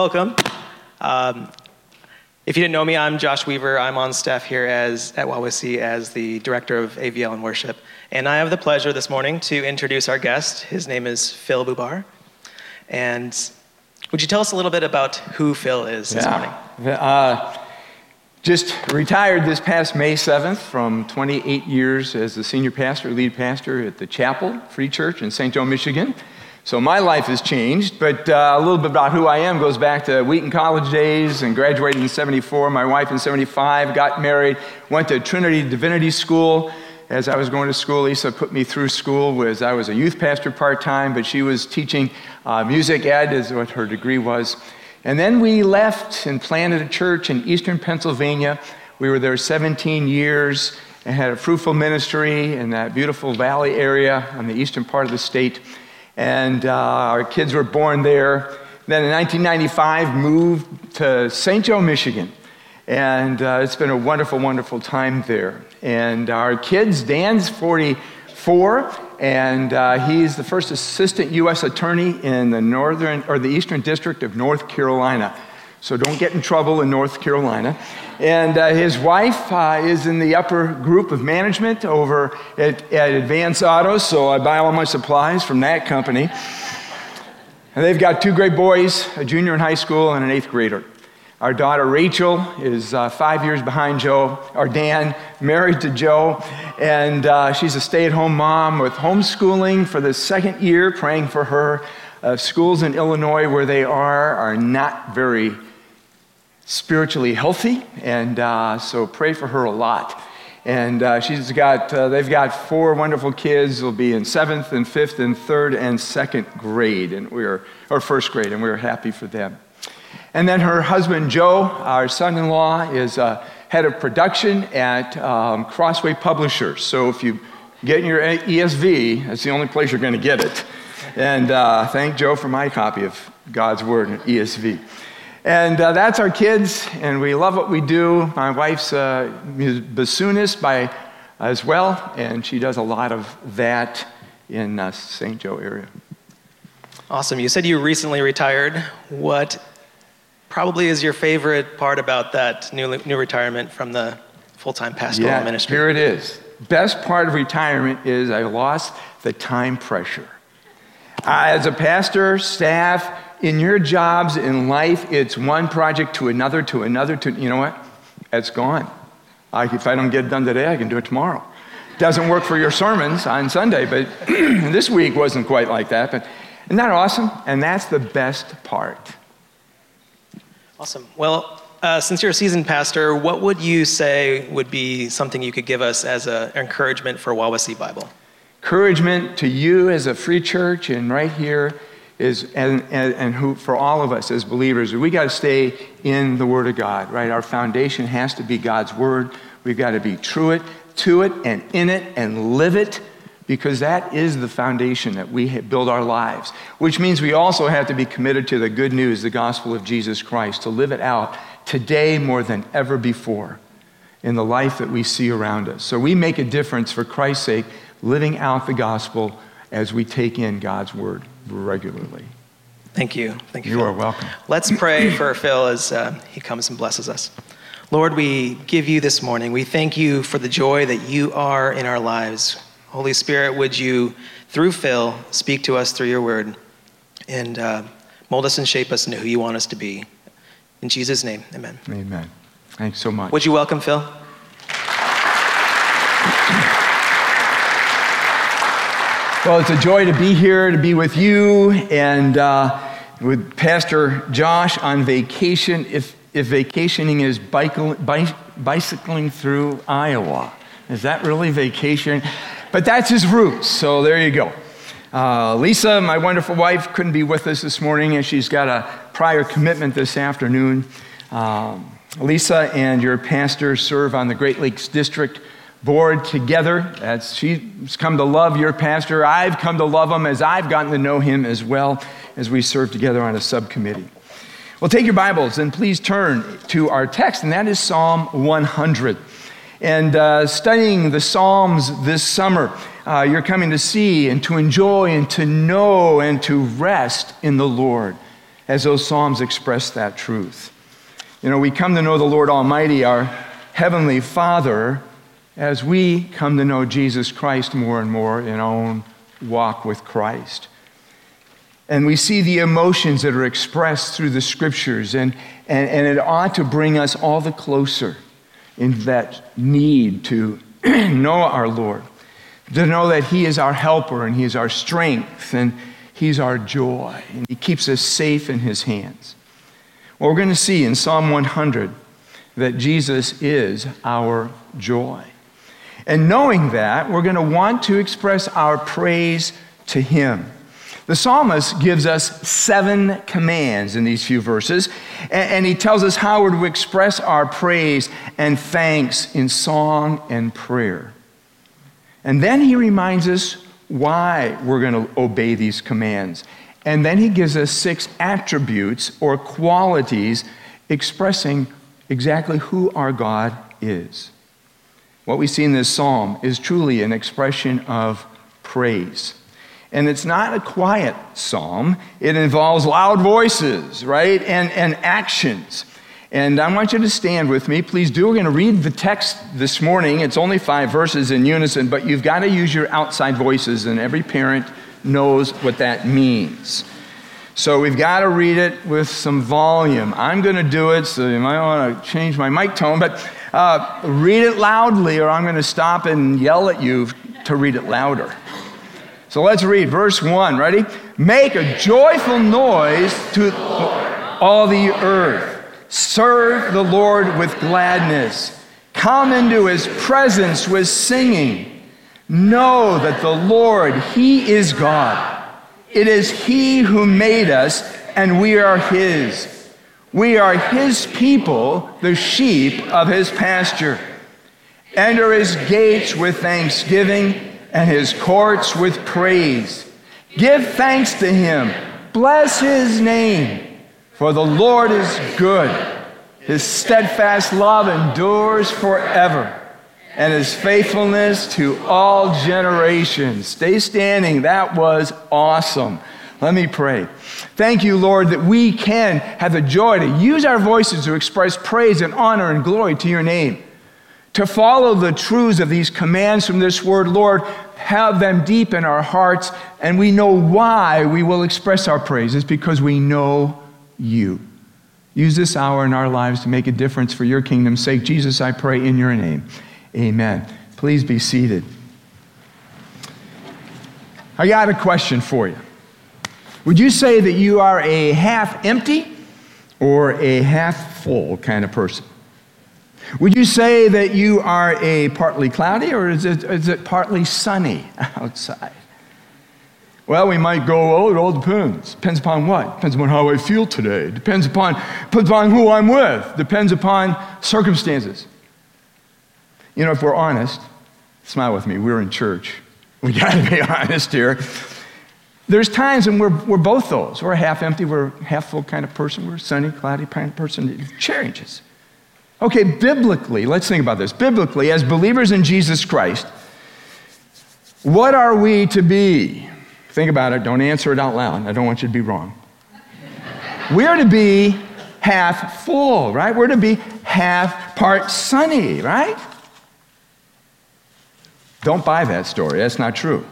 welcome. Um, if you didn't know me, I'm Josh Weaver. I'm on staff here as, at Wawasee as the Director of AVL and Worship. And I have the pleasure this morning to introduce our guest. His name is Phil Bubar. And would you tell us a little bit about who Phil is this Yeah. morning? Uh, just retired this past May 7th from 28 years as the senior pastor, lead pastor at the Chapel Free Church in St. Joe, Michigan. So my life has changed, but uh, a little bit about who I am goes back to Wheaton College days and graduated in 74. My wife in 75, got married, went to Trinity Divinity School. As I was going to school, Lisa put me through school. Was I was a youth pastor part time, but she was teaching uh, music ed, is what her degree was. And then we left and planted a church in eastern Pennsylvania. We were there 17 years and had a fruitful ministry in that beautiful valley area on the eastern part of the state. And uh, our kids were born there. Then in 1995, moved to St. Joe, Michigan. And uh, it's been a wonderful, wonderful time there. And our kids, Dan's 44, and uh, he's the first assistant U.S. attorney in the northern or the eastern district of North Carolina. So don't get in trouble in North Carolina. And uh, his wife uh, is in the upper group of management over at, at Advance Autos, so I buy all my supplies from that company. And they've got two great boys, a junior in high school and an eighth grader. Our daughter Rachel is uh, five years behind Joe, or Dan, married to Joe, and uh, she's a stay at home mom with homeschooling for the second year, praying for her. Uh, schools in Illinois where they are are not very spiritually healthy, and uh, so pray for her a lot. And uh, she's got, uh, they've got four wonderful kids. They'll be in seventh and fifth and third and second grade, and we're, or first grade, and we're happy for them. And then her husband, Joe, our son in law, is uh, head of production at um, Crossway Publishers. So if you get your ESV, that's the only place you're going to get it. And uh, thank Joe for my copy of God's Word in ESV. And uh, that's our kids, and we love what we do. My wife's a bassoonist by, as well, and she does a lot of that in uh, St. Joe area. Awesome. You said you recently retired. What probably is your favorite part about that new, new retirement from the full time pastoral yeah, ministry? Here it is. Best part of retirement is I lost the time pressure. Uh, as a pastor, staff, in your jobs in life, it's one project to another, to another, to, you know what? It's gone. I, if I don't get it done today, I can do it tomorrow. Doesn't work for your sermons on Sunday, but this week wasn't quite like that. But isn't that awesome? And that's the best part. Awesome. Well, uh, since you're a seasoned pastor, what would you say would be something you could give us as an encouragement for Wawasee Bible? Encouragement to you as a free church and right here is, and, and, and who, for all of us as believers, we got to stay in the Word of God, right? Our foundation has to be God's Word. We've got to be true it, to it, and in it, and live it, because that is the foundation that we build our lives. Which means we also have to be committed to the good news, the gospel of Jesus Christ, to live it out today more than ever before in the life that we see around us. So we make a difference for Christ's sake, living out the gospel as we take in God's Word regularly. Thank you. Thank you. You Phil. are welcome. Let's pray for Phil as uh, he comes and blesses us. Lord, we give you this morning. We thank you for the joy that you are in our lives. Holy Spirit, would you, through Phil, speak to us through your word and uh, mold us and shape us into who you want us to be. In Jesus' name, amen. Amen. Thanks so much. Would you welcome Phil? Well, it's a joy to be here, to be with you, and uh, with Pastor Josh on vacation. If, if vacationing is bicycling through Iowa, is that really vacation? But that's his roots, so there you go. Uh, Lisa, my wonderful wife, couldn't be with us this morning, and she's got a prior commitment this afternoon. Um, Lisa and your pastor serve on the Great Lakes District board together. As she's come to love your pastor, I've come to love him as I've gotten to know him as well as we serve together on a subcommittee. Well, take your Bibles and please turn to our text, and that is Psalm 100. And uh, studying the Psalms this summer, uh, you're coming to see and to enjoy and to know and to rest in the Lord. as those Psalms express that truth. You know, we come to know the Lord Almighty, our Heavenly Father, as we come to know Jesus Christ more and more in our own walk with Christ. And we see the emotions that are expressed through the scriptures, and, and, and it ought to bring us all the closer in that need to know our Lord, to know that He is our helper and He is our strength and He's our joy, and He keeps us safe in His hands. Well, we're going to see in Psalm 100 that Jesus is our joy. And knowing that, we're going to want to express our praise to Him. The psalmist gives us seven commands in these few verses, and he tells us how we're to express our praise and thanks in song and prayer. And then he reminds us why we're going to obey these commands. And then he gives us six attributes or qualities expressing exactly who our God is. What we see in this psalm is truly an expression of praise. And it's not a quiet psalm, it involves loud voices, right? And, and actions. And I want you to stand with me. Please do. We're going to read the text this morning. It's only five verses in unison, but you've got to use your outside voices, and every parent knows what that means. So we've got to read it with some volume. I'm going to do it, so you might want to change my mic tone, but uh, read it loudly, or I'm going to stop and yell at you to read it louder. So let's read verse 1. Ready? Make a joyful noise to all the earth. Serve the Lord with gladness. Come into his presence with singing. Know that the Lord, he is God. It is he who made us, and we are his. We are his people, the sheep of his pasture. Enter his gates with thanksgiving and his courts with praise. Give thanks to him. Bless his name. For the Lord is good. His steadfast love endures forever, and his faithfulness to all generations. Stay standing. That was awesome. Let me pray. Thank you, Lord, that we can have the joy to use our voices to express praise and honor and glory to your name to follow the truths of these commands from this word, Lord, have them deep in our hearts, and we know why we will express our praises because we know you. Use this hour in our lives to make a difference for your kingdom's sake. Jesus, I pray in your name. Amen. Please be seated. I got a question for you. Would you say that you are a half empty or a half full kind of person? Would you say that you are a partly cloudy or is it, is it partly sunny outside? Well, we might go, oh, it all depends. Depends upon what? Depends upon how I feel today. Depends upon, depends upon who I'm with. Depends upon circumstances. You know, if we're honest, smile with me, we're in church. We gotta be honest here. There's times when we're, we're both those. We're a half empty, we're half full kind of person, we're a sunny, cloudy person. It changes. Okay, biblically, let's think about this. Biblically, as believers in Jesus Christ, what are we to be? Think about it. Don't answer it out loud. I don't want you to be wrong. We're to be half full, right? We're to be half part sunny, right? Don't buy that story. That's not true.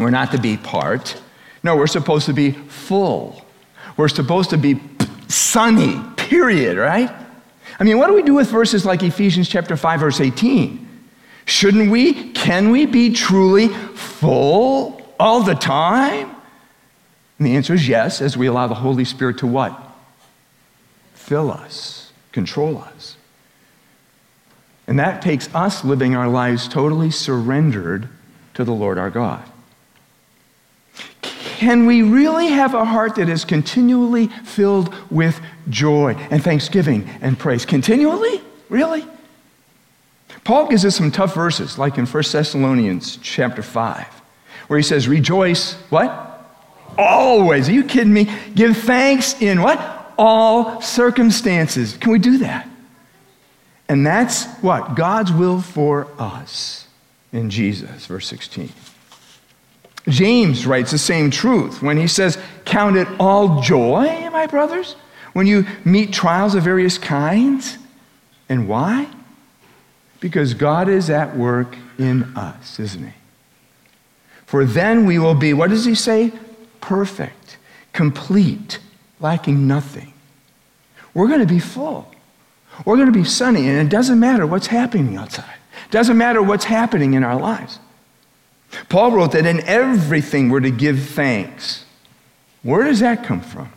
We're not to be part. No, we're supposed to be full. We're supposed to be sunny, period, right? I mean, what do we do with verses like Ephesians chapter 5 verse 18? Shouldn't we, can we be truly full all the time? And the answer is yes, as we allow the Holy Spirit to what? Fill us, control us. And that takes us living our lives totally surrendered to the Lord our God. Can we really have a heart that is continually filled with joy and thanksgiving and praise? Continually? Really? Paul gives us some tough verses, like in 1 Thessalonians chapter 5, where he says, Rejoice, what? Always. Are you kidding me? Give thanks in what? All circumstances. Can we do that? And that's what? God's will for us in Jesus, verse 16. James writes the same truth when he says, Count it all joy, my brothers, when you meet trials of various kinds. And why? Because God is at work in us, isn't He? For then we will be, what does He say? Perfect, complete, lacking nothing. We're going to be full. We're going to be sunny, and it doesn't matter what's happening outside. It doesn't matter what's happening in our lives. Paul wrote that in everything we're to give thanks. Where does that come from?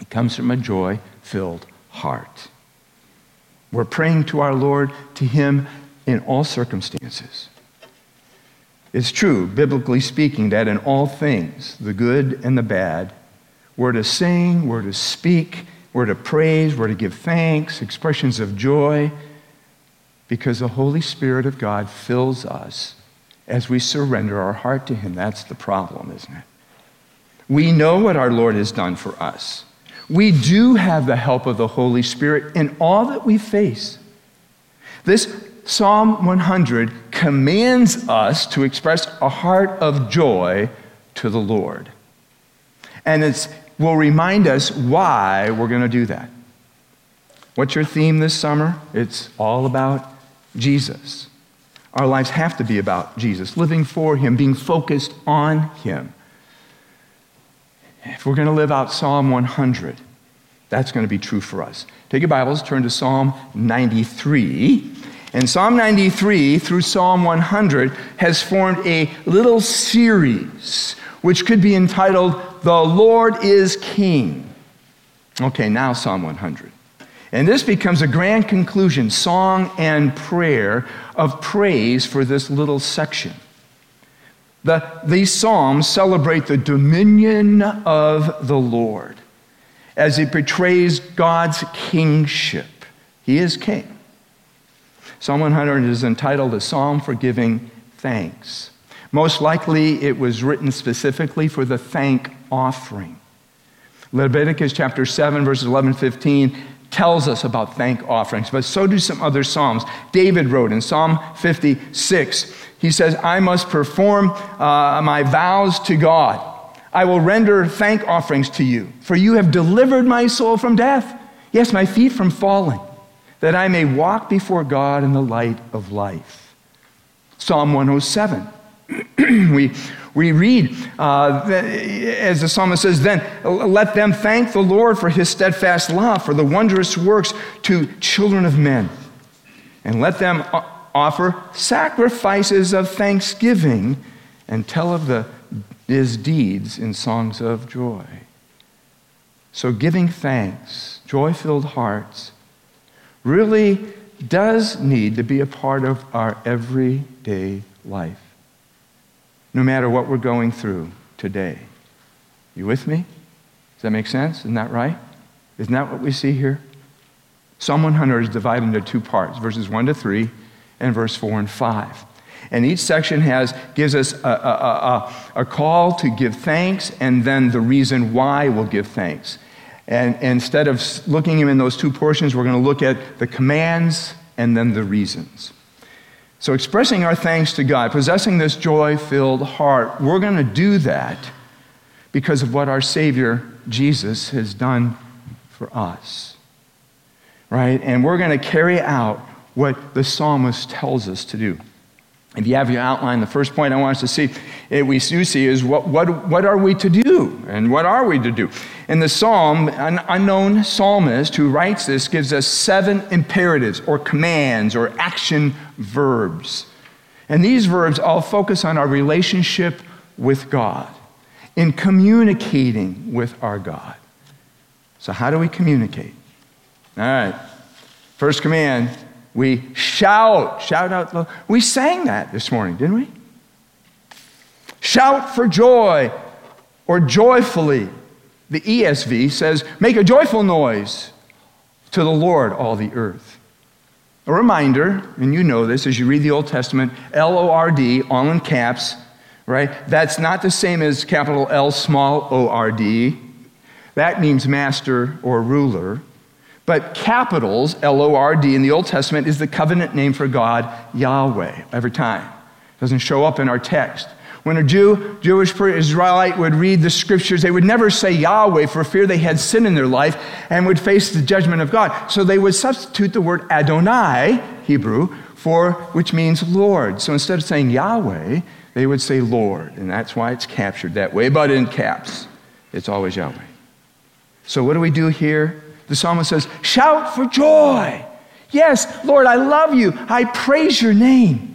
It comes from a joy filled heart. We're praying to our Lord, to Him in all circumstances. It's true, biblically speaking, that in all things, the good and the bad, we're to sing, we're to speak, we're to praise, we're to give thanks, expressions of joy, because the Holy Spirit of God fills us as we surrender our heart to Him. That's the problem, isn't it? We know what our Lord has done for us. We do have the help of the Holy Spirit in all that we face. This Psalm 100 commands us to express a heart of joy to the Lord. And it will remind us why we're going to do that. What's your theme this summer? It's all about Jesus. Our lives have to be about Jesus, living for Him, being focused on Him. If we're going to live out Psalm 100, that's going to be true for us. Take your Bibles, turn to Psalm 93. And Psalm 93 through Psalm 100 has formed a little series which could be entitled, The Lord is King. Okay, now Psalm 100. And this becomes a grand conclusion, song and prayer of praise for this little section. The, these psalms celebrate the dominion of the Lord as it portrays God's kingship. He is king. Psalm 100 is entitled A Psalm for Giving Thanks. Most likely, it was written specifically for the thank offering. Leviticus chapter 7, verses 11 15 tells us about thank offerings, but so do some other Psalms. David wrote in Psalm 56, he says, I must perform uh, my vows to God. I will render thank offerings to you, for you have delivered my soul from death, yes, my feet from falling, that I may walk before God in the light of life. Psalm 107. we, we read, uh, as the psalmist says, then let them thank the Lord for his steadfast love, for the wondrous works to children of men. And let them offer sacrifices of thanksgiving and tell of the, his deeds in songs of joy. So, giving thanks, joy filled hearts, really does need to be a part of our everyday life no matter what we're going through today. You with me? Does that make sense? Isn't that right? Isn't that what we see here? Psalm 100 is divided into two parts verses 1 to 3 and verse 4 and 5. And each section has, gives us a, a, a, a call to give thanks and then the reason why we'll give thanks. And, and instead of looking in those two portions, we're going to look at the commands and then the reasons. So, expressing our thanks to God, possessing this joy filled heart, we're going to do that because of what our Savior Jesus has done for us. Right? And we're going to carry out what the psalmist tells us to do. If you have your outline, the first point I want us to see, it, we do see is what, what, what are we to do? And what are we to do? In the psalm, an unknown psalmist who writes this gives us seven imperatives or commands or action verbs. And these verbs all focus on our relationship with God, in communicating with our God. So, how do we communicate? All right. First command we shout, shout out. We sang that this morning, didn't we? Shout for joy or joyfully. The ESV says, make a joyful noise to the Lord, all the earth. A reminder, and you know this as you read the Old Testament, L O R D, all in caps, right? That's not the same as capital L, small o R D. That means master or ruler. But capitals, L O R D, in the Old Testament is the covenant name for God, Yahweh, every time. It doesn't show up in our text. When a Jew, Jewish Israelite would read the scriptures, they would never say Yahweh for fear they had sin in their life and would face the judgment of God. So they would substitute the word Adonai, Hebrew, for which means Lord. So instead of saying Yahweh, they would say Lord, and that's why it's captured that way, but in caps, it's always Yahweh. So what do we do here? The psalmist says, Shout for joy. Yes, Lord, I love you. I praise your name.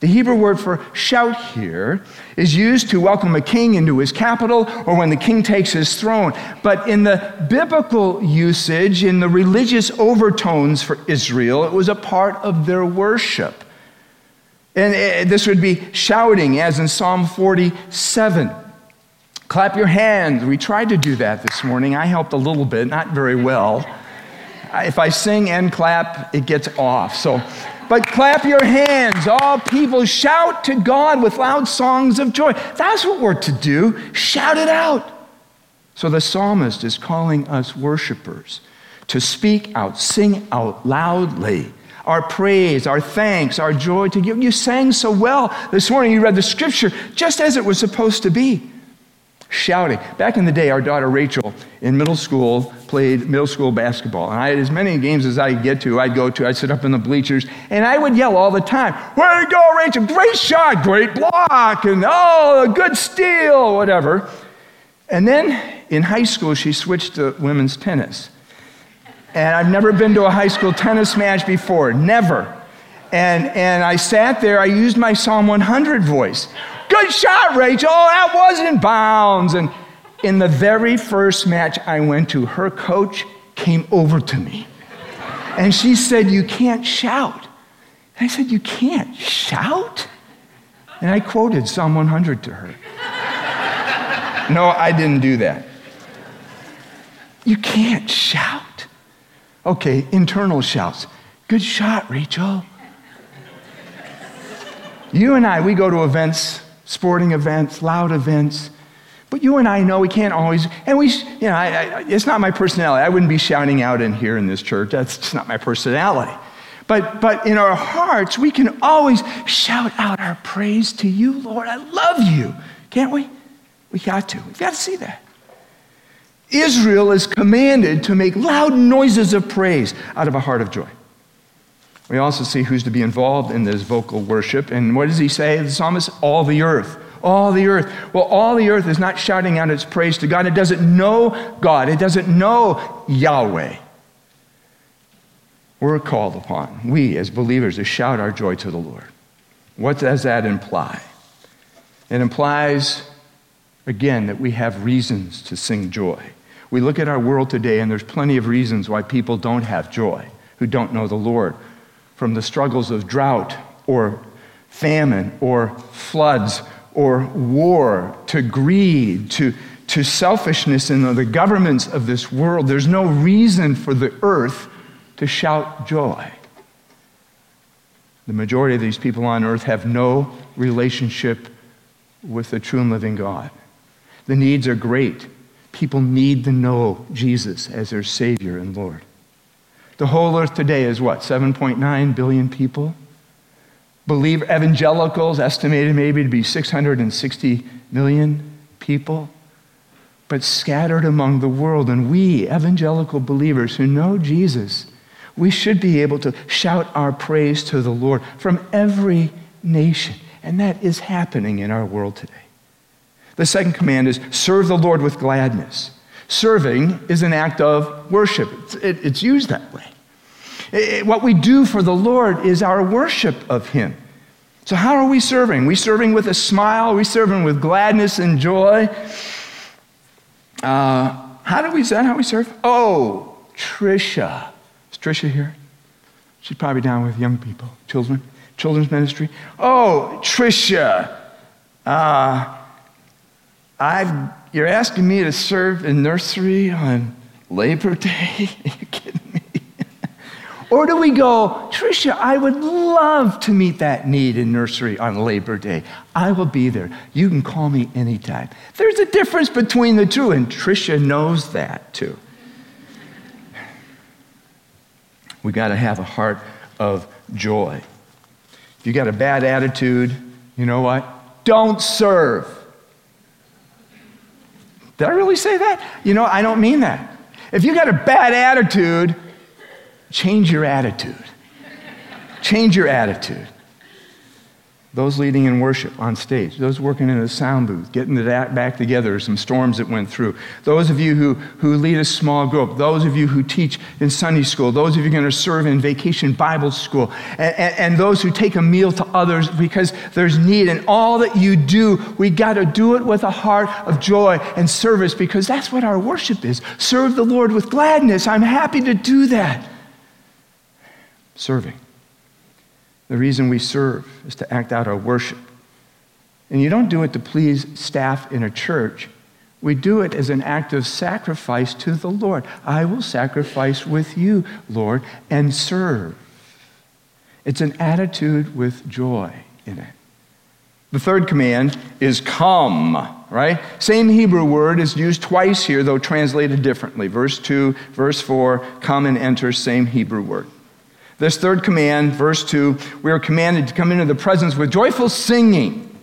The Hebrew word for shout here is used to welcome a king into his capital or when the king takes his throne. But in the biblical usage, in the religious overtones for Israel, it was a part of their worship. And eh, this would be shouting, as in Psalm 47. Clap your hands. We tried to do that this morning. I helped a little bit, not very well. If I sing and clap, it gets off. So, but clap your hands, all people. Shout to God with loud songs of joy. That's what we're to do. Shout it out. So the psalmist is calling us worshipers to speak out, sing out loudly our praise, our thanks, our joy to give. You sang so well this morning. You read the scripture just as it was supposed to be. Shouting. Back in the day, our daughter Rachel in middle school played middle school basketball. And I had as many games as I could get to, I'd go to. I'd sit up in the bleachers and I would yell all the time, Way to go, Rachel! Great shot, great block, and oh, a good steal, whatever. And then in high school, she switched to women's tennis. And I've never been to a high school tennis match before, never. And, and I sat there, I used my Psalm 100 voice. Good shot, Rachel. Oh, that was in bounds. And in the very first match I went to, her coach came over to me. And she said, You can't shout. And I said, You can't shout? And I quoted Psalm 100 to her. no, I didn't do that. You can't shout. Okay, internal shouts. Good shot, Rachel. You and I, we go to events, sporting events, loud events. But you and I know we can't always, and we, you know, I, I, it's not my personality. I wouldn't be shouting out in here in this church. That's just not my personality. But, but in our hearts, we can always shout out our praise to you, Lord. I love you. Can't we? We got to. We've got to see that. Israel is commanded to make loud noises of praise out of a heart of joy. We also see who's to be involved in this vocal worship. And what does he say? The psalmist, all the earth. All the earth. Well, all the earth is not shouting out its praise to God. It doesn't know God. It doesn't know Yahweh. We're called upon, we as believers, to shout our joy to the Lord. What does that imply? It implies, again, that we have reasons to sing joy. We look at our world today, and there's plenty of reasons why people don't have joy, who don't know the Lord. From the struggles of drought or famine or floods or war to greed to, to selfishness in the governments of this world, there's no reason for the earth to shout joy. The majority of these people on earth have no relationship with the true and living God. The needs are great. People need to know Jesus as their Savior and Lord. The whole earth today is what, 7.9 billion people? Believe evangelicals estimated maybe to be 660 million people, but scattered among the world. And we, evangelical believers who know Jesus, we should be able to shout our praise to the Lord from every nation. And that is happening in our world today. The second command is serve the Lord with gladness. Serving is an act of worship, it's, it, it's used that way. It, what we do for the Lord is our worship of Him. So, how are we serving? Are we serving with a smile? Are we serving with gladness and joy? Uh, how do we, is that how we serve? Oh, Trisha. Is Trisha here? She's probably down with young people, children, children's ministry. Oh, Trisha. Uh, I've, you're asking me to serve in nursery on Labor Day? Are you kidding me? or do we go, Tricia, I would love to meet that need in nursery on Labor Day. I will be there. You can call me anytime. There's a difference between the two, and Tricia knows that too. We got to have a heart of joy. If you got a bad attitude, you know what? don't serve. Did I really say that? You know, I don't mean that. If you got a bad attitude, change your attitude. Change your attitude those leading in worship on stage, those working in a sound booth, getting that back together, some storms that went through, those of you who, who lead a small group, those of you who teach in Sunday school, those of you going to serve in vacation Bible school, and, and, and those who take a meal to others because there's need. And all that you do, we got to do it with a heart of joy and service because that's what our worship is. Serve the Lord with gladness. I'm happy to do that. Serving. The reason we serve is to act out our worship. And you don't do it to please staff in a church. We do it as an act of sacrifice to the Lord. I will sacrifice with you, Lord, and serve. It's an attitude with joy in it. The third command is come, right? Same Hebrew word is used twice here, though translated differently. Verse 2, verse 4, come and enter, same Hebrew word. This third command, verse 2, we are commanded to come into the presence with joyful singing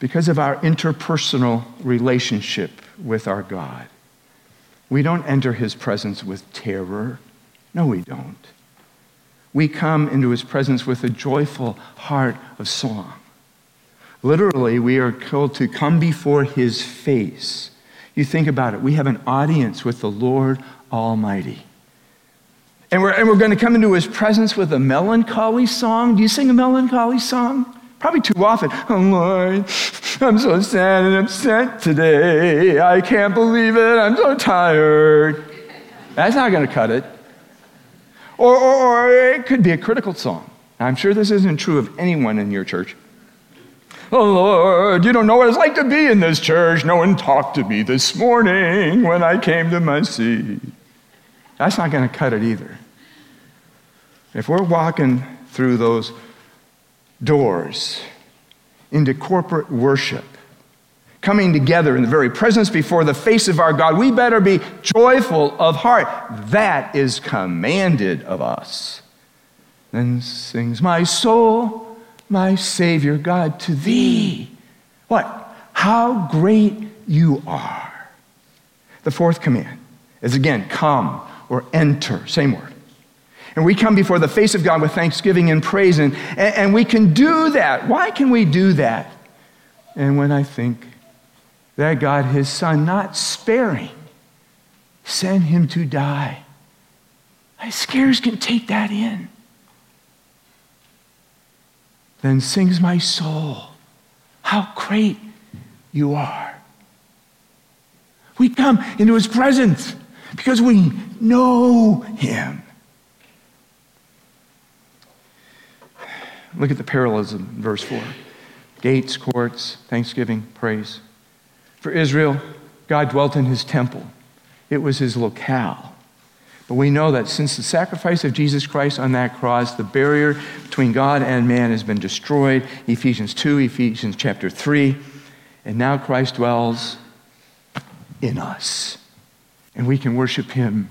because of our interpersonal relationship with our God. We don't enter his presence with terror. No, we don't. We come into his presence with a joyful heart of song. Literally, we are called to come before his face. You think about it, we have an audience with the Lord Almighty. And we're, and we're going to come into his presence with a melancholy song. Do you sing a melancholy song? Probably too often. Oh Lord, I'm so sad and upset today. I can't believe it. I'm so tired. That's not going to cut it. Or, or, or it could be a critical song. I'm sure this isn't true of anyone in your church. Oh Lord, you don't know what it's like to be in this church. No one talked to me this morning when I came to my seat. That's not going to cut it either. If we're walking through those doors into corporate worship, coming together in the very presence before the face of our God, we better be joyful of heart. That is commanded of us. Then sings my soul, my Savior God, to thee. What? How great you are. The fourth command is again, come or enter, same word. And we come before the face of God with thanksgiving and praise, and, and we can do that. Why can we do that? And when I think that God, his son, not sparing, sent him to die, I scarce can take that in. Then sings my soul, How great you are. We come into his presence because we know him. Look at the parallelism in verse 4 gates, courts, thanksgiving, praise. For Israel, God dwelt in his temple, it was his locale. But we know that since the sacrifice of Jesus Christ on that cross, the barrier between God and man has been destroyed. Ephesians 2, Ephesians chapter 3. And now Christ dwells in us. And we can worship him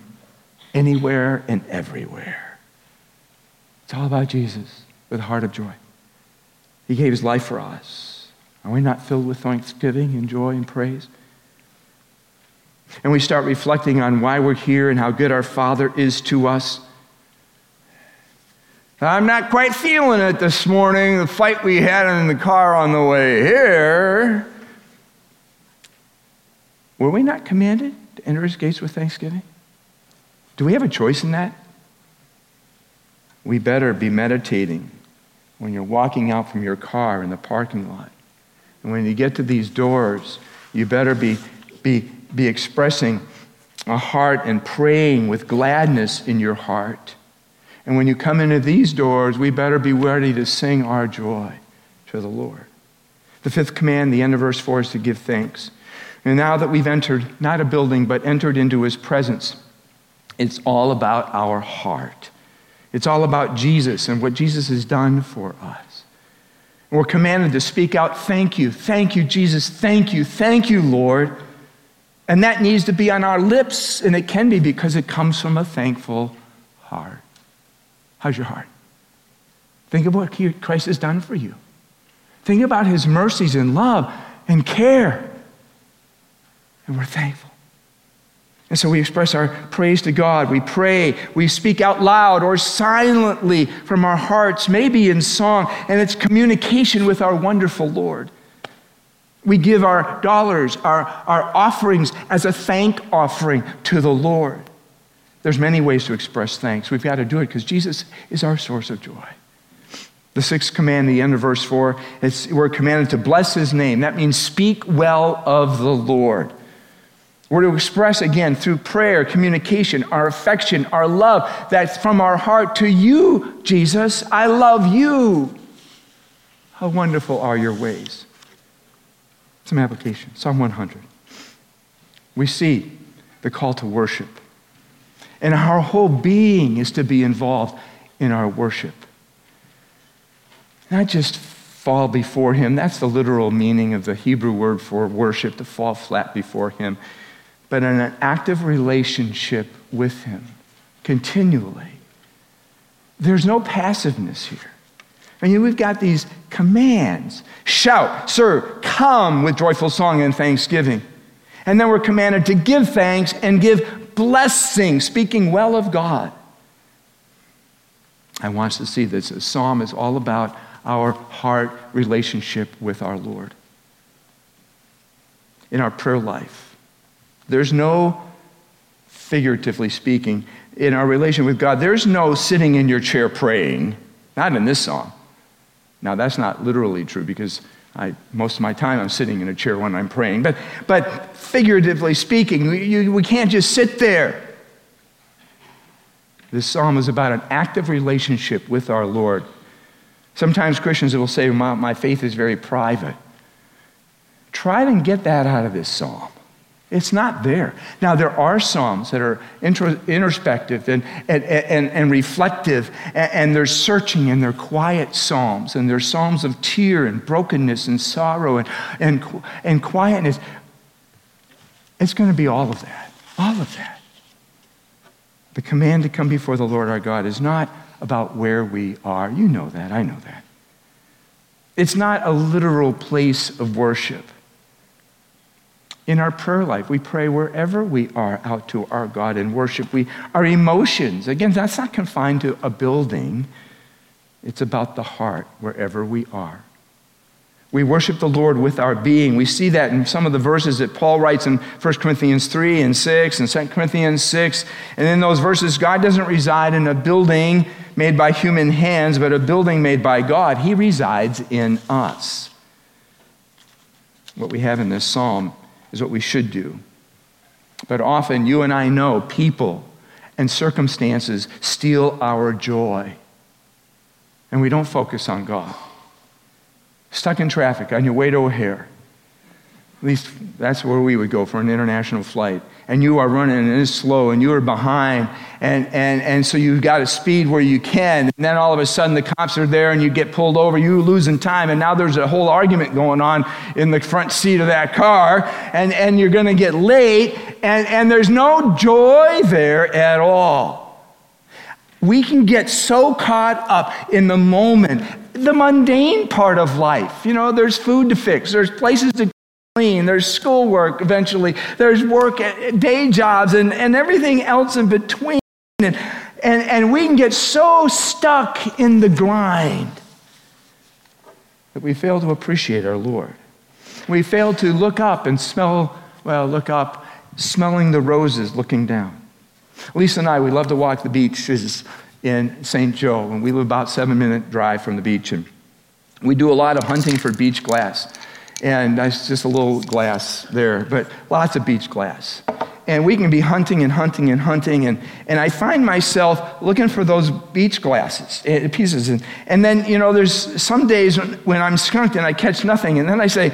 anywhere and everywhere. It's all about Jesus with a heart of joy. He gave his life for us. Are we not filled with thanksgiving and joy and praise? And we start reflecting on why we're here and how good our Father is to us. I'm not quite feeling it this morning, the fight we had in the car on the way here. Were we not commanded to enter his gates with thanksgiving? Do we have a choice in that? We better be meditating when you're walking out from your car in the parking lot. And when you get to these doors, you better be, be, be expressing a heart and praying with gladness in your heart. And when you come into these doors, we better be ready to sing our joy to the Lord. The fifth command, the end of verse 4, is to give thanks. And now that we've entered not a building, but entered into his presence, it's all about our heart. It's all about Jesus and what Jesus has done for us. we're commanded to speak out, Thank you, thank you, Jesus, thank you, thank you, Lord. And that needs to be on our lips, and it can be because it comes from a thankful heart. How's your heart? Think of what Christ has done for you. Think about his mercies and love and care. And we're thankful. And so we express our praise to God. We pray. We speak out loud or silently from our hearts, maybe in song, and it's communication with our wonderful Lord. We give our dollars, our, our offerings as a thank offering to the Lord. There's many ways to express thanks. We've got to do it because Jesus is our source of joy. The sixth command, the end of verse 4, it's, we're commanded to bless his name. That means speak well of the Lord. We're to express again through prayer, communication, our affection, our love that's from our heart to you, Jesus. I love you. How wonderful are your ways. Some application. Psalm 100. We see the call to worship. And our whole being is to be involved in our worship. Not just fall before Him, that's the literal meaning of the Hebrew word for worship, to fall flat before Him but in an active relationship with Him continually. There's no passiveness here. I mean, we've got these commands shout, serve, come with joyful song and thanksgiving. And then we're commanded to give thanks and give blessing, speaking well of God. I want us to see this. The psalm is all about our heart relationship with our Lord. In our prayer life, there's no, figuratively speaking, in our relation with God, there's no sitting in your chair praying, not in this song. Now, that's not literally true because I, most of my time I'm sitting in a chair when I'm praying. But, but figuratively speaking, we, we can't just sit there. This psalm is about an active relationship with our Lord. Sometimes Christians will say, my, my faith is very private. Try and get that out of this psalm. It's not there. Now, there are Psalms that are introspective and, and, and, and reflective, and, and they're searching, and they're quiet Psalms, and they're Psalms of tear and brokenness and sorrow and, and, and quietness. It's going to be all of that. All of that. The command to come before the Lord our God is not about where we are. You know that. I know that. It's not a literal place of worship in our prayer life. We pray wherever we are out to our God in worship. We, our emotions, again, that's not confined to a building, it's about the heart wherever we are. We worship the Lord with our being. We see that in some of the verses that Paul writes in 1 Corinthians 3 and 6 and 2 Corinthians 6. And in those verses, God doesn't reside in a building made by human hands, but a building made by God. He resides in us. What we have in this psalm is what we should do. But often you and I know people and circumstances steal our joy. And we don't focus on God. Stuck in traffic on your way to O'Hare. At least that's where we would go for an international flight. And you are running and it's slow and you are behind. And, and, and so you've got to speed where you can. And then all of a sudden the cops are there and you get pulled over. You're losing time. And now there's a whole argument going on in the front seat of that car. And, and you're going to get late. And, and there's no joy there at all. We can get so caught up in the moment, the mundane part of life. You know, there's food to fix, there's places to clean, there's schoolwork eventually, there's work, day jobs, and, and everything else in between. And, and, and we can get so stuck in the grind that we fail to appreciate our Lord. We fail to look up and smell, well, look up, smelling the roses, looking down. Lisa and I, we love to walk the beaches in St. Joe, and we live about seven minute drive from the beach. And we do a lot of hunting for beach glass. And that's just a little glass there, but lots of beach glass. And we can be hunting and hunting and hunting. And, and I find myself looking for those beach glasses, eh, pieces. And, and then, you know, there's some days when, when I'm skunked and I catch nothing. And then I say,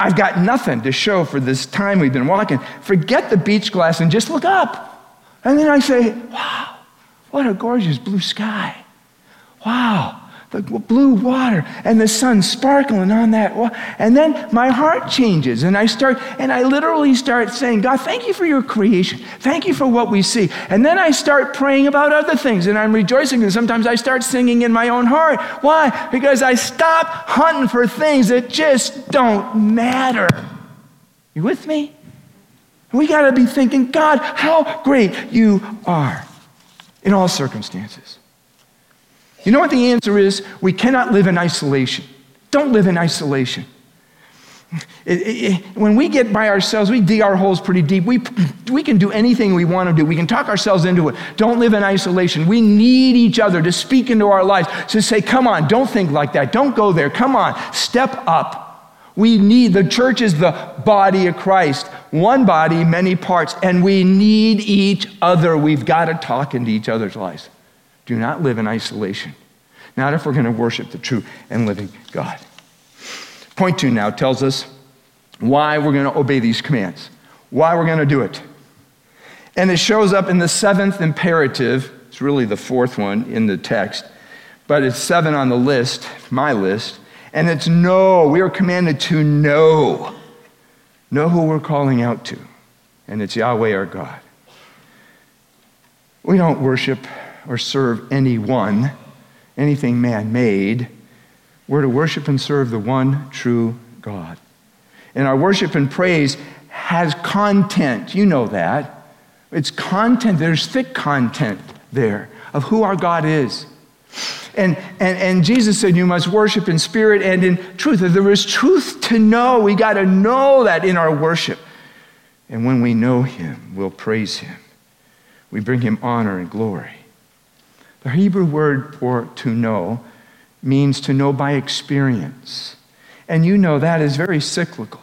I've got nothing to show for this time we've been walking. Forget the beach glass and just look up. And then I say, wow, what a gorgeous blue sky. Wow, the blue water and the sun sparkling on that. And then my heart changes and I start, and I literally start saying, God, thank you for your creation. Thank you for what we see. And then I start praying about other things and I'm rejoicing. And sometimes I start singing in my own heart. Why? Because I stop hunting for things that just don't matter. You with me? We got to be thinking, God, how great you are in all circumstances. You know what the answer is? We cannot live in isolation. Don't live in isolation. It, it, it, when we get by ourselves, we dig our holes pretty deep. We, we can do anything we want to do. We can talk ourselves into it. Don't live in isolation. We need each other to speak into our lives, to say, come on, don't think like that. Don't go there. Come on, step up. We need, the church is the body of Christ. One body, many parts, and we need each other. We've got to talk into each other's lives. Do not live in isolation. Not if we're going to worship the true and living God. Point two now tells us why we're going to obey these commands, why we're going to do it. And it shows up in the seventh imperative. It's really the fourth one in the text, but it's seven on the list, my list. And it's know. We are commanded to know. Know who we're calling out to. And it's Yahweh our God. We don't worship or serve anyone, anything man made. We're to worship and serve the one true God. And our worship and praise has content. You know that. It's content. There's thick content there of who our God is. And, and, and Jesus said, You must worship in spirit and in truth. There is truth to know. We got to know that in our worship. And when we know Him, we'll praise Him. We bring Him honor and glory. The Hebrew word for to know means to know by experience. And you know that is very cyclical.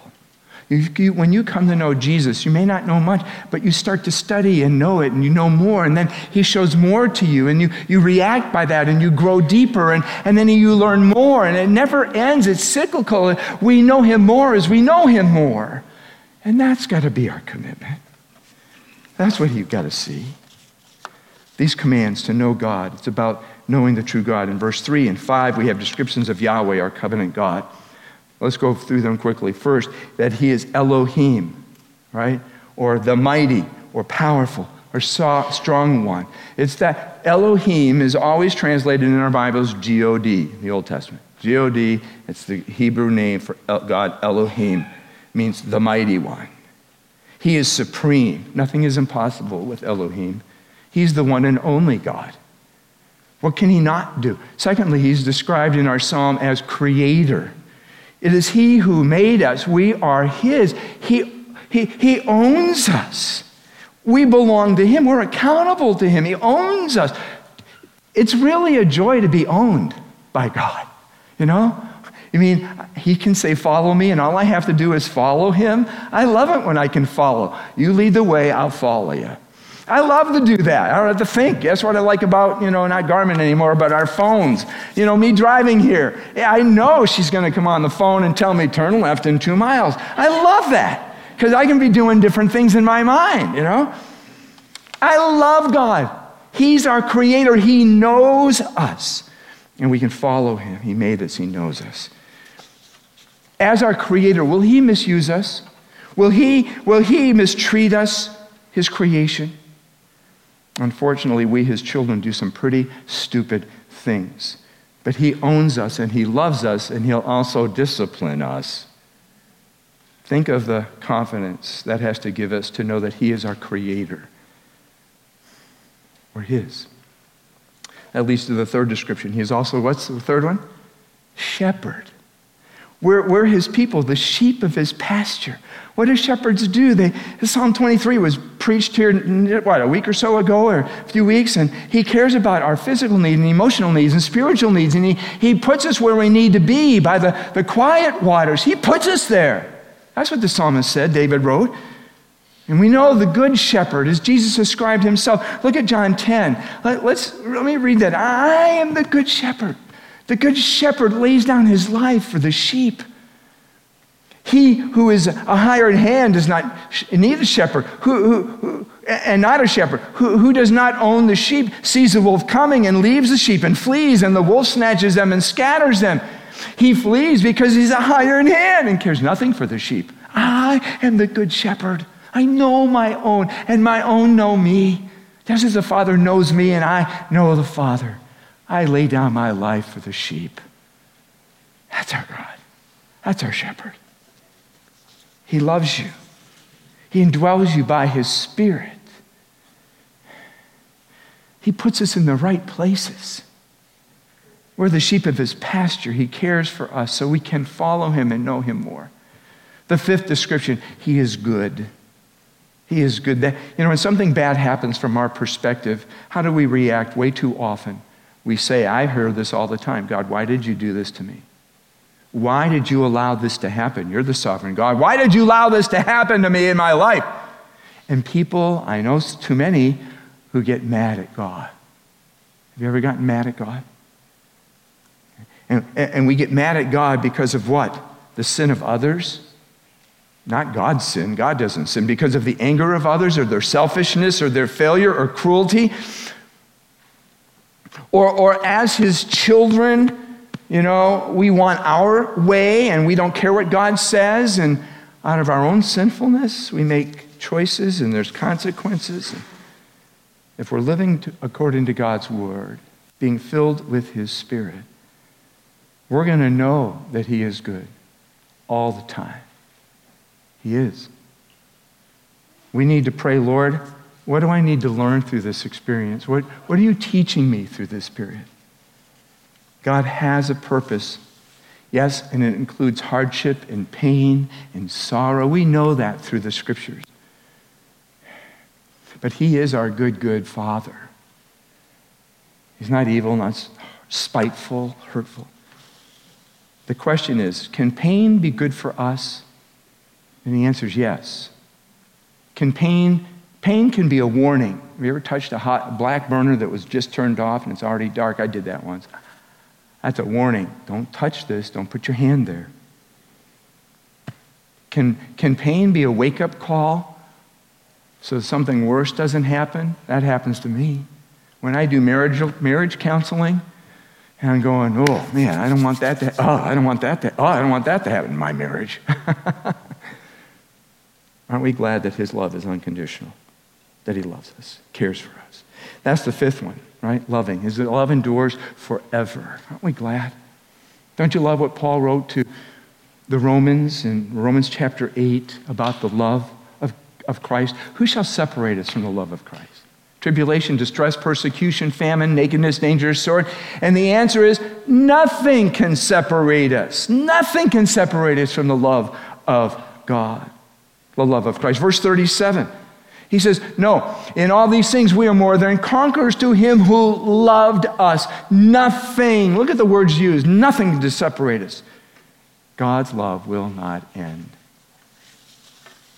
You, you, when you come to know Jesus, you may not know much, but you start to study and know it, and you know more, and then He shows more to you, and you, you react by that, and you grow deeper, and, and then you learn more, and it never ends. It's cyclical. We know Him more as we know Him more. And that's got to be our commitment. That's what you've got to see. These commands to know God, it's about knowing the true God. In verse 3 and 5, we have descriptions of Yahweh, our covenant God. Let's go through them quickly. First, that he is Elohim, right? Or the mighty, or powerful, or strong one. It's that Elohim is always translated in our Bibles G O D, the Old Testament. G O D, it's the Hebrew name for God, Elohim, means the mighty one. He is supreme. Nothing is impossible with Elohim. He's the one and only God. What can he not do? Secondly, he's described in our psalm as creator. It is He who made us. We are His. He, he, he owns us. We belong to Him. We're accountable to Him. He owns us. It's really a joy to be owned by God. You know? I mean He can say, Follow me, and all I have to do is follow Him? I love it when I can follow. You lead the way, I'll follow you. I love to do that. I don't have to think. That's what I like about, you know, not Garmin anymore, but our phones. You know, me driving here. I know she's going to come on the phone and tell me turn left in two miles. I love that because I can be doing different things in my mind, you know? I love God. He's our creator. He knows us. And we can follow him. He made us, he knows us. As our creator, will he misuse us? Will he, will he mistreat us, his creation? Unfortunately, we, his children, do some pretty stupid things. But he owns us and he loves us and he'll also discipline us. Think of the confidence that has to give us to know that he is our creator. We're his. At least to the third description. He is also, what's the third one? Shepherd. We're, we're his people, the sheep of his pasture. What do shepherds do? They, Psalm 23 was preached here, what, a week or so ago, or a few weeks, and he cares about our physical needs and emotional needs and spiritual needs, and he, he puts us where we need to be by the, the quiet waters. He puts us there. That's what the psalmist said, David wrote. And we know the good shepherd, as Jesus described himself. Look at John 10. Let, let's, let me read that. I am the good shepherd. The good shepherd lays down his life for the sheep. He who is a hired hand does not need a shepherd, who, who, who, and not a shepherd, who, who does not own the sheep, sees the wolf coming and leaves the sheep and flees, and the wolf snatches them and scatters them. He flees because he's a hired hand and cares nothing for the sheep. I am the good shepherd. I know my own, and my own know me. Just as the Father knows me, and I know the Father. I lay down my life for the sheep. That's our God. That's our shepherd. He loves you, He indwells you by His Spirit. He puts us in the right places. We're the sheep of His pasture. He cares for us so we can follow Him and know Him more. The fifth description He is good. He is good. That, you know, when something bad happens from our perspective, how do we react way too often? We say, I hear this all the time God, why did you do this to me? Why did you allow this to happen? You're the sovereign God. Why did you allow this to happen to me in my life? And people, I know too many, who get mad at God. Have you ever gotten mad at God? And, and we get mad at God because of what? The sin of others? Not God's sin. God doesn't sin. Because of the anger of others or their selfishness or their failure or cruelty. Or, or as his children, you know, we want our way and we don't care what God says. And out of our own sinfulness, we make choices and there's consequences. If we're living to, according to God's word, being filled with his spirit, we're going to know that he is good all the time. He is. We need to pray, Lord, what do I need to learn through this experience? What, what are you teaching me through this period? God has a purpose. Yes, and it includes hardship and pain and sorrow. We know that through the scriptures. But He is our good, good Father. He's not evil, not spiteful, hurtful. The question is can pain be good for us? And the answer is yes. Can pain, pain can be a warning. Have you ever touched a hot black burner that was just turned off and it's already dark? I did that once. That's a warning. Don't touch this. Don't put your hand there. Can, can pain be a wake up call so something worse doesn't happen? That happens to me. When I do marriage, marriage counseling, and I'm going, oh man, I don't want that to, oh, I don't want that to, oh, I don't want that to happen in my marriage. Aren't we glad that His love is unconditional? That He loves us, cares for us. That's the fifth one right? Loving. His love endures forever. Aren't we glad? Don't you love what Paul wrote to the Romans in Romans chapter 8 about the love of, of Christ? Who shall separate us from the love of Christ? Tribulation, distress, persecution, famine, nakedness, danger, sword. And the answer is nothing can separate us. Nothing can separate us from the love of God, the love of Christ. Verse 37 he says, No, in all these things we are more than conquerors to him who loved us. Nothing, look at the words used, nothing to separate us. God's love will not end.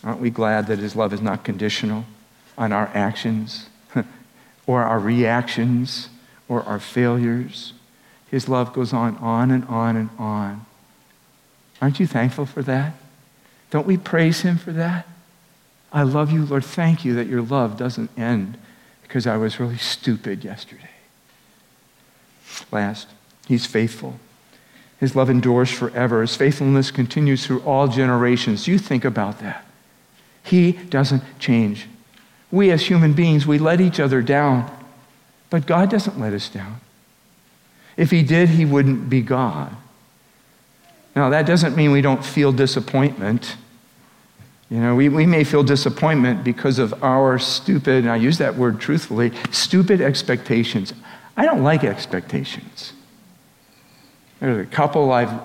Aren't we glad that his love is not conditional on our actions or our reactions or our failures? His love goes on, on and on and on. Aren't you thankful for that? Don't we praise him for that? I love you, Lord. Thank you that your love doesn't end because I was really stupid yesterday. Last, he's faithful. His love endures forever. His faithfulness continues through all generations. You think about that. He doesn't change. We as human beings, we let each other down, but God doesn't let us down. If He did, He wouldn't be God. Now, that doesn't mean we don't feel disappointment. You know, we, we may feel disappointment because of our stupid, and I use that word truthfully, stupid expectations. I don't like expectations. There's a couple I've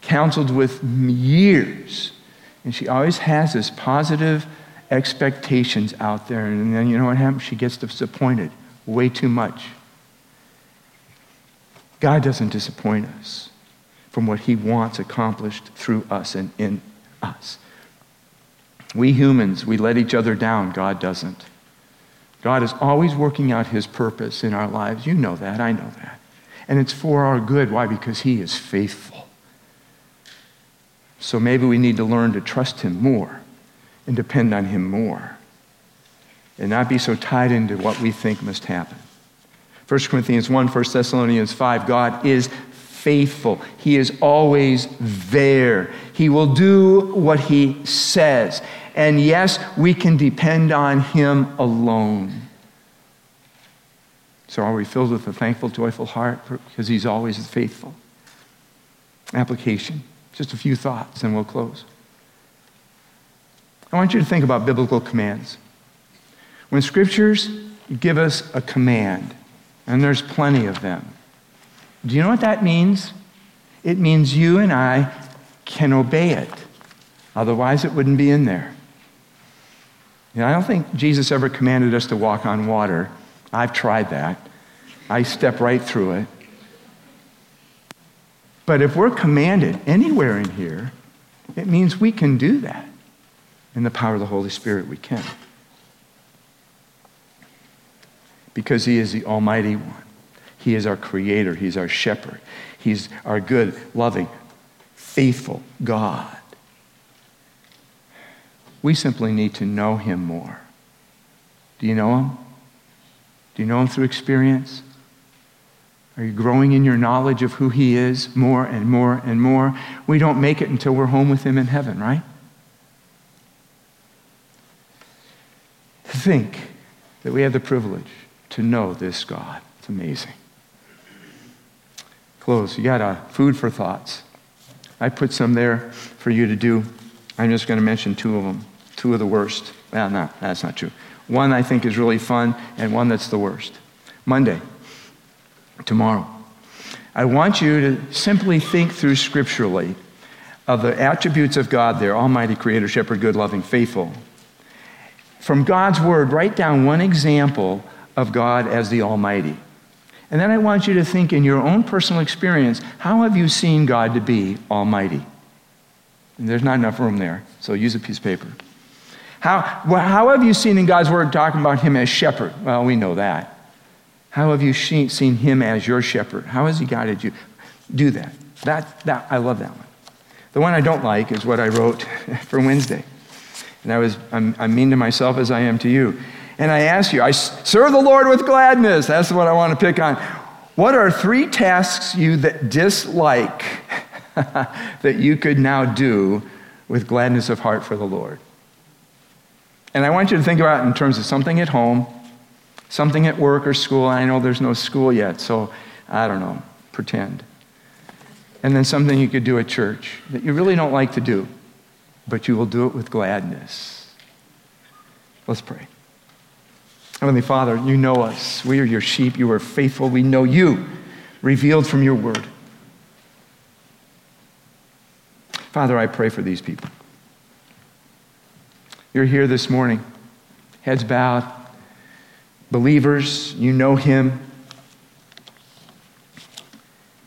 counseled with years, and she always has this positive expectations out there, and then you know what happens? She gets disappointed way too much. God doesn't disappoint us from what He wants accomplished through us and in us. We humans, we let each other down. God doesn't. God is always working out his purpose in our lives. You know that. I know that. And it's for our good. Why? Because he is faithful. So maybe we need to learn to trust Him more and depend on Him more and not be so tied into what we think must happen. 1 Corinthians 1, 1 Thessalonians 5, God is faithful. He is always there. He will do what He says. And yes, we can depend on Him alone. So are we filled with a thankful, joyful heart because He's always faithful? Application. Just a few thoughts and we'll close. I want you to think about biblical commands. When scriptures give us a command, and there's plenty of them, do you know what that means? It means you and I can obey it. Otherwise, it wouldn't be in there. You know, I don't think Jesus ever commanded us to walk on water. I've tried that. I step right through it. But if we're commanded anywhere in here, it means we can do that. In the power of the Holy Spirit, we can. Because He is the Almighty One. He is our Creator. He's our Shepherd. He's our good, loving, faithful God. We simply need to know Him more. Do you know Him? Do you know Him through experience? Are you growing in your knowledge of who He is more and more and more? We don't make it until we're home with Him in heaven, right? To think that we have the privilege to know this God. It's amazing. Close. You got a food for thoughts. I put some there for you to do. I'm just going to mention two of them. Two of the worst. Well, no, that's not true. One I think is really fun, and one that's the worst. Monday, tomorrow. I want you to simply think through scripturally of the attributes of God there Almighty, Creator, Shepherd, good, loving, faithful. From God's Word, write down one example of God as the Almighty. And then I want you to think in your own personal experience how have you seen God to be Almighty? And there's not enough room there, so use a piece of paper. How, how have you seen in God's Word talking about Him as shepherd? Well, we know that. How have you seen him as your shepherd? How has he guided you? Do that. That, that I love that one. The one I don't like is what I wrote for Wednesday. And I was, I'm, I'm mean to myself as I am to you. And I ask you, I serve the Lord with gladness. That's what I want to pick on. What are three tasks you that dislike that you could now do with gladness of heart for the Lord? And I want you to think about it in terms of something at home, something at work or school. I know there's no school yet, so I don't know, pretend. And then something you could do at church that you really don't like to do, but you will do it with gladness. Let's pray. Heavenly Father, you know us. We are your sheep. You are faithful. We know you, revealed from your word. Father, I pray for these people. You're here this morning, heads bowed, Believers, you know him.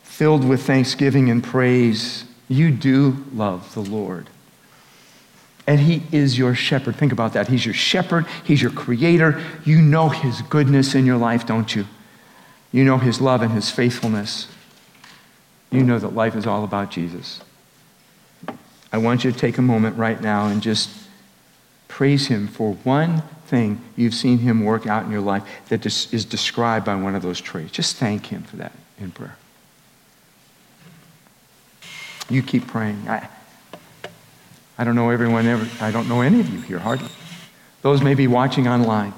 Filled with thanksgiving and praise, you do love the Lord. And he is your shepherd. Think about that. He's your shepherd, he's your creator. You know his goodness in your life, don't you? You know his love and his faithfulness. You know that life is all about Jesus. I want you to take a moment right now and just praise him for one thing you've seen him work out in your life that is described by one of those traits. Just thank him for that in prayer. You keep praying. I, I don't know everyone ever, I don't know any of you here, hardly. Those may be watching online.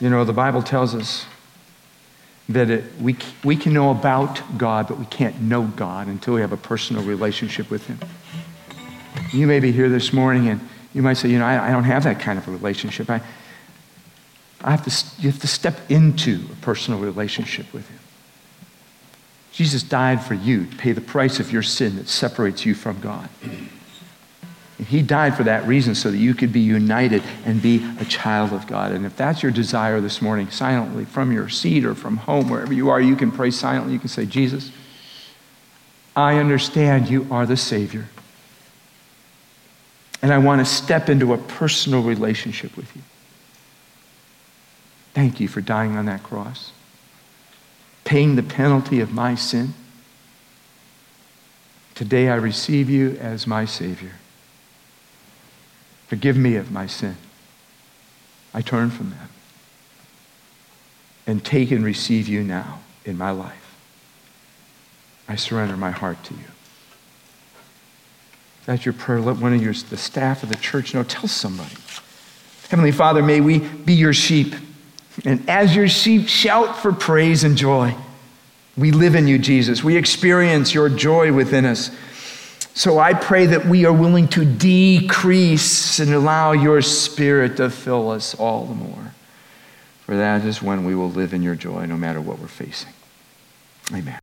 You know, the Bible tells us that it, we, we can know about God, but we can't know God until we have a personal relationship with Him. You may be here this morning and you might say, you know, I, I don't have that kind of a relationship. I, I have to, you have to step into a personal relationship with Him. Jesus died for you to pay the price of your sin that separates you from God. He died for that reason so that you could be united and be a child of God. And if that's your desire this morning, silently from your seat or from home, wherever you are, you can pray silently. You can say, Jesus, I understand you are the Savior. And I want to step into a personal relationship with you. Thank you for dying on that cross, paying the penalty of my sin, Today I receive you as my Savior. Forgive me of my sin. I turn from them and take and receive you now in my life. I surrender my heart to you. That's your prayer. Let one of your, the staff of the church know. Tell somebody. Heavenly Father, may we be your sheep. And as your sheep, shout for praise and joy. We live in you, Jesus. We experience your joy within us. So I pray that we are willing to decrease and allow your spirit to fill us all the more. For that is when we will live in your joy, no matter what we're facing. Amen.